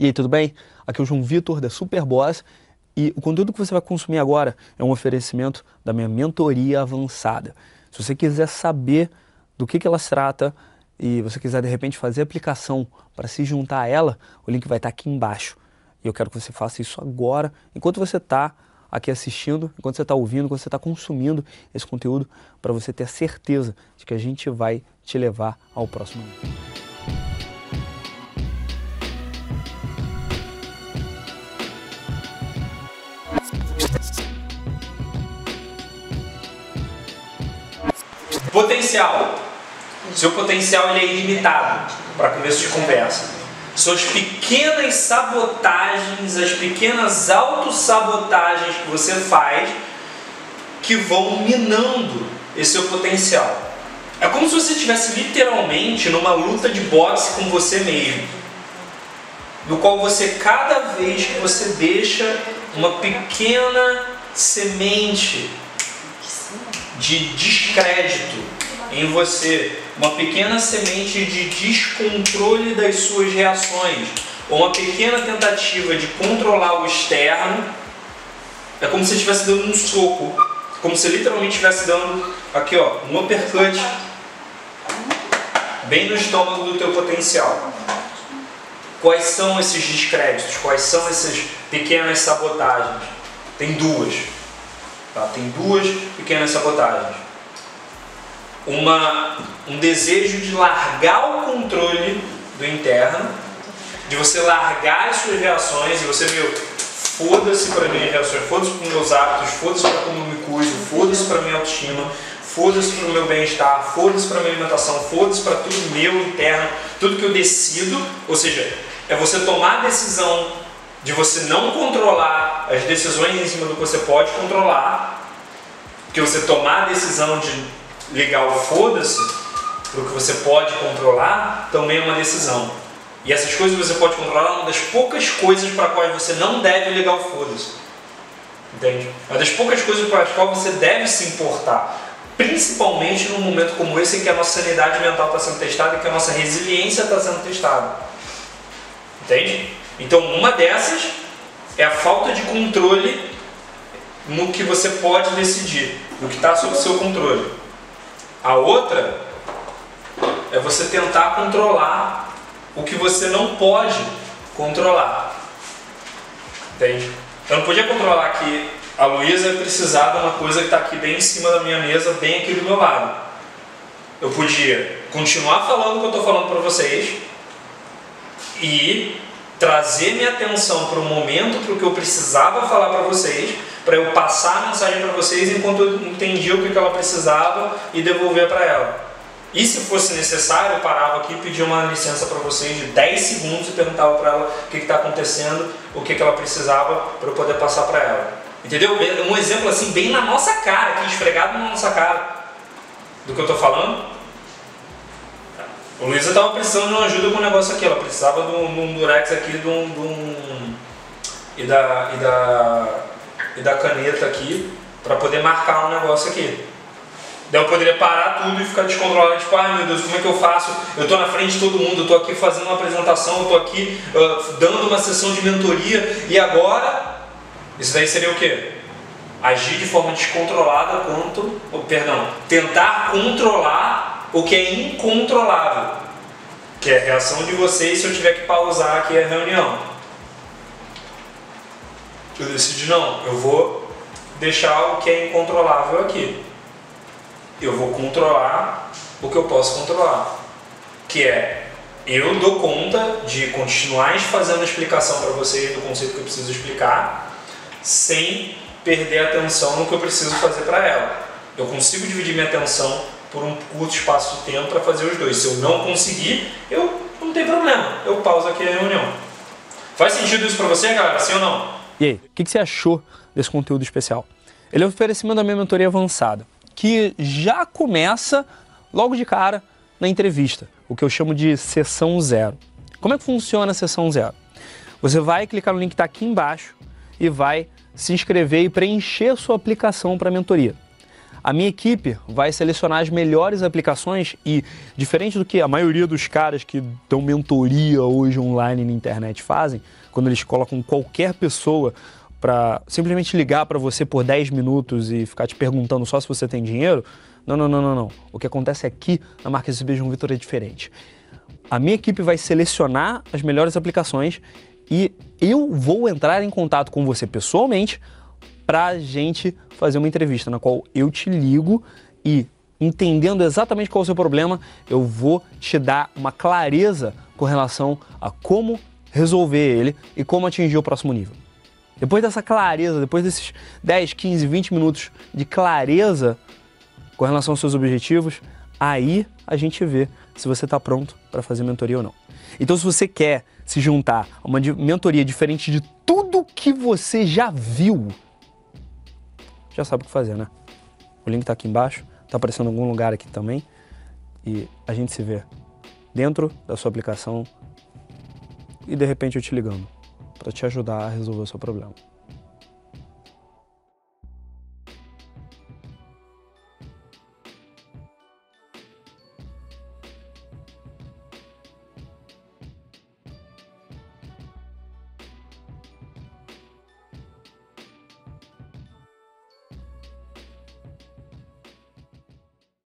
E aí, tudo bem? Aqui é o João Vitor da Superboss e o conteúdo que você vai consumir agora é um oferecimento da minha mentoria avançada. Se você quiser saber do que, que ela se trata e você quiser de repente fazer aplicação para se juntar a ela, o link vai estar aqui embaixo. E eu quero que você faça isso agora, enquanto você está aqui assistindo, enquanto você está ouvindo, enquanto você está consumindo esse conteúdo, para você ter certeza de que a gente vai te levar ao próximo nível. Potencial. Seu potencial ele é ilimitado para começo de conversa. Suas pequenas sabotagens, as pequenas autossabotagens que você faz que vão minando esse seu potencial. É como se você estivesse literalmente numa luta de boxe com você mesmo. No qual você, cada vez que você deixa uma pequena semente de descrédito em você, uma pequena semente de descontrole das suas reações, ou uma pequena tentativa de controlar o externo, é como se estivesse dando um soco, como se literalmente estivesse dando aqui ó, um uppercut bem no estômago do teu potencial. Quais são esses descréditos? Quais são essas pequenas sabotagens? Tem duas. Tá? Tem duas pequenas sabotagens. Uma, um desejo de largar o controle do interno, de você largar as suas reações e você, meu, foda-se para minhas reações, foda-se para meus hábitos, foda-se para como eu me cuido, foda-se para minha autoestima, foda-se para o meu bem-estar, foda-se para minha alimentação, foda-se para tudo meu interno, tudo que eu decido, ou seja, é você tomar a decisão de você não controlar as decisões em cima do que você pode controlar, que você tomar a decisão de ligar o foda-se para o que você pode controlar, também é uma decisão. E essas coisas você pode controlar é uma das poucas coisas para as quais você não deve ligar o foda-se. Entende? É uma das poucas coisas para as quais você deve se importar. Principalmente num momento como esse em que a nossa sanidade mental está sendo testada e que a nossa resiliência está sendo testada. Entende? Então, uma dessas é a falta de controle no que você pode decidir, no que está sob seu controle. A outra é você tentar controlar o que você não pode controlar. Entende? Eu não podia controlar que a Luísa precisar de uma coisa que está aqui bem em cima da minha mesa, bem aqui do meu lado. Eu podia continuar falando o que eu estou falando para vocês e trazer minha atenção para o momento, para o que eu precisava falar para vocês, para eu passar a mensagem para vocês enquanto eu entendia o que ela precisava e devolver para ela. E se fosse necessário, eu parava aqui pedia uma licença para vocês de 10 segundos e perguntava para ela o que está acontecendo, o que, que ela precisava para eu poder passar para ela. Entendeu? Um exemplo assim, bem na nossa cara, aqui esfregado na nossa cara, do que eu estou falando. O Luísa estava precisando de uma ajuda com o negócio aqui, ela precisava de um, de um durex aqui de um, de um, e, da, e, da, e da caneta aqui para poder marcar um negócio aqui. Daí eu poderia parar tudo e ficar descontrolado, tipo, ai meu Deus, como é que eu faço? Eu estou na frente de todo mundo, eu estou aqui fazendo uma apresentação, eu estou aqui uh, dando uma sessão de mentoria e agora, isso daí seria o quê? Agir de forma descontrolada quanto, oh, perdão, tentar controlar o que é incontrolável, que é a reação de vocês se eu tiver que pausar aqui a reunião. Eu decidi, não, eu vou deixar o que é incontrolável aqui. Eu vou controlar o que eu posso controlar, que é eu dou conta de continuar fazendo a explicação para vocês do conceito que eu preciso explicar, sem perder a atenção no que eu preciso fazer para ela. Eu consigo dividir minha atenção por um curto espaço de tempo para fazer os dois. Se eu não conseguir, eu não tem problema, eu pauso aqui a reunião. Faz sentido isso para você, galera? Sim ou não? E aí, o que, que você achou desse conteúdo especial? Ele é um oferecimento da minha mentoria avançada, que já começa logo de cara na entrevista, o que eu chamo de sessão zero. Como é que funciona a sessão zero? Você vai clicar no link que está aqui embaixo e vai se inscrever e preencher sua aplicação para a mentoria. A minha equipe vai selecionar as melhores aplicações e, diferente do que a maioria dos caras que dão mentoria hoje online na internet fazem, quando eles colocam qualquer pessoa para simplesmente ligar para você por 10 minutos e ficar te perguntando só se você tem dinheiro, não, não, não, não, não. O que acontece aqui na marca SB João Vitor é diferente. A minha equipe vai selecionar as melhores aplicações e eu vou entrar em contato com você pessoalmente para a gente fazer uma entrevista na qual eu te ligo e entendendo exatamente qual é o seu problema, eu vou te dar uma clareza com relação a como resolver ele e como atingir o próximo nível. Depois dessa clareza, depois desses 10, 15, 20 minutos de clareza com relação aos seus objetivos, aí a gente vê se você está pronto para fazer mentoria ou não. Então, se você quer se juntar a uma mentoria diferente de tudo que você já viu, já sabe o que fazer, né? O link está aqui embaixo, está aparecendo em algum lugar aqui também. E a gente se vê dentro da sua aplicação e de repente eu te ligando para te ajudar a resolver o seu problema.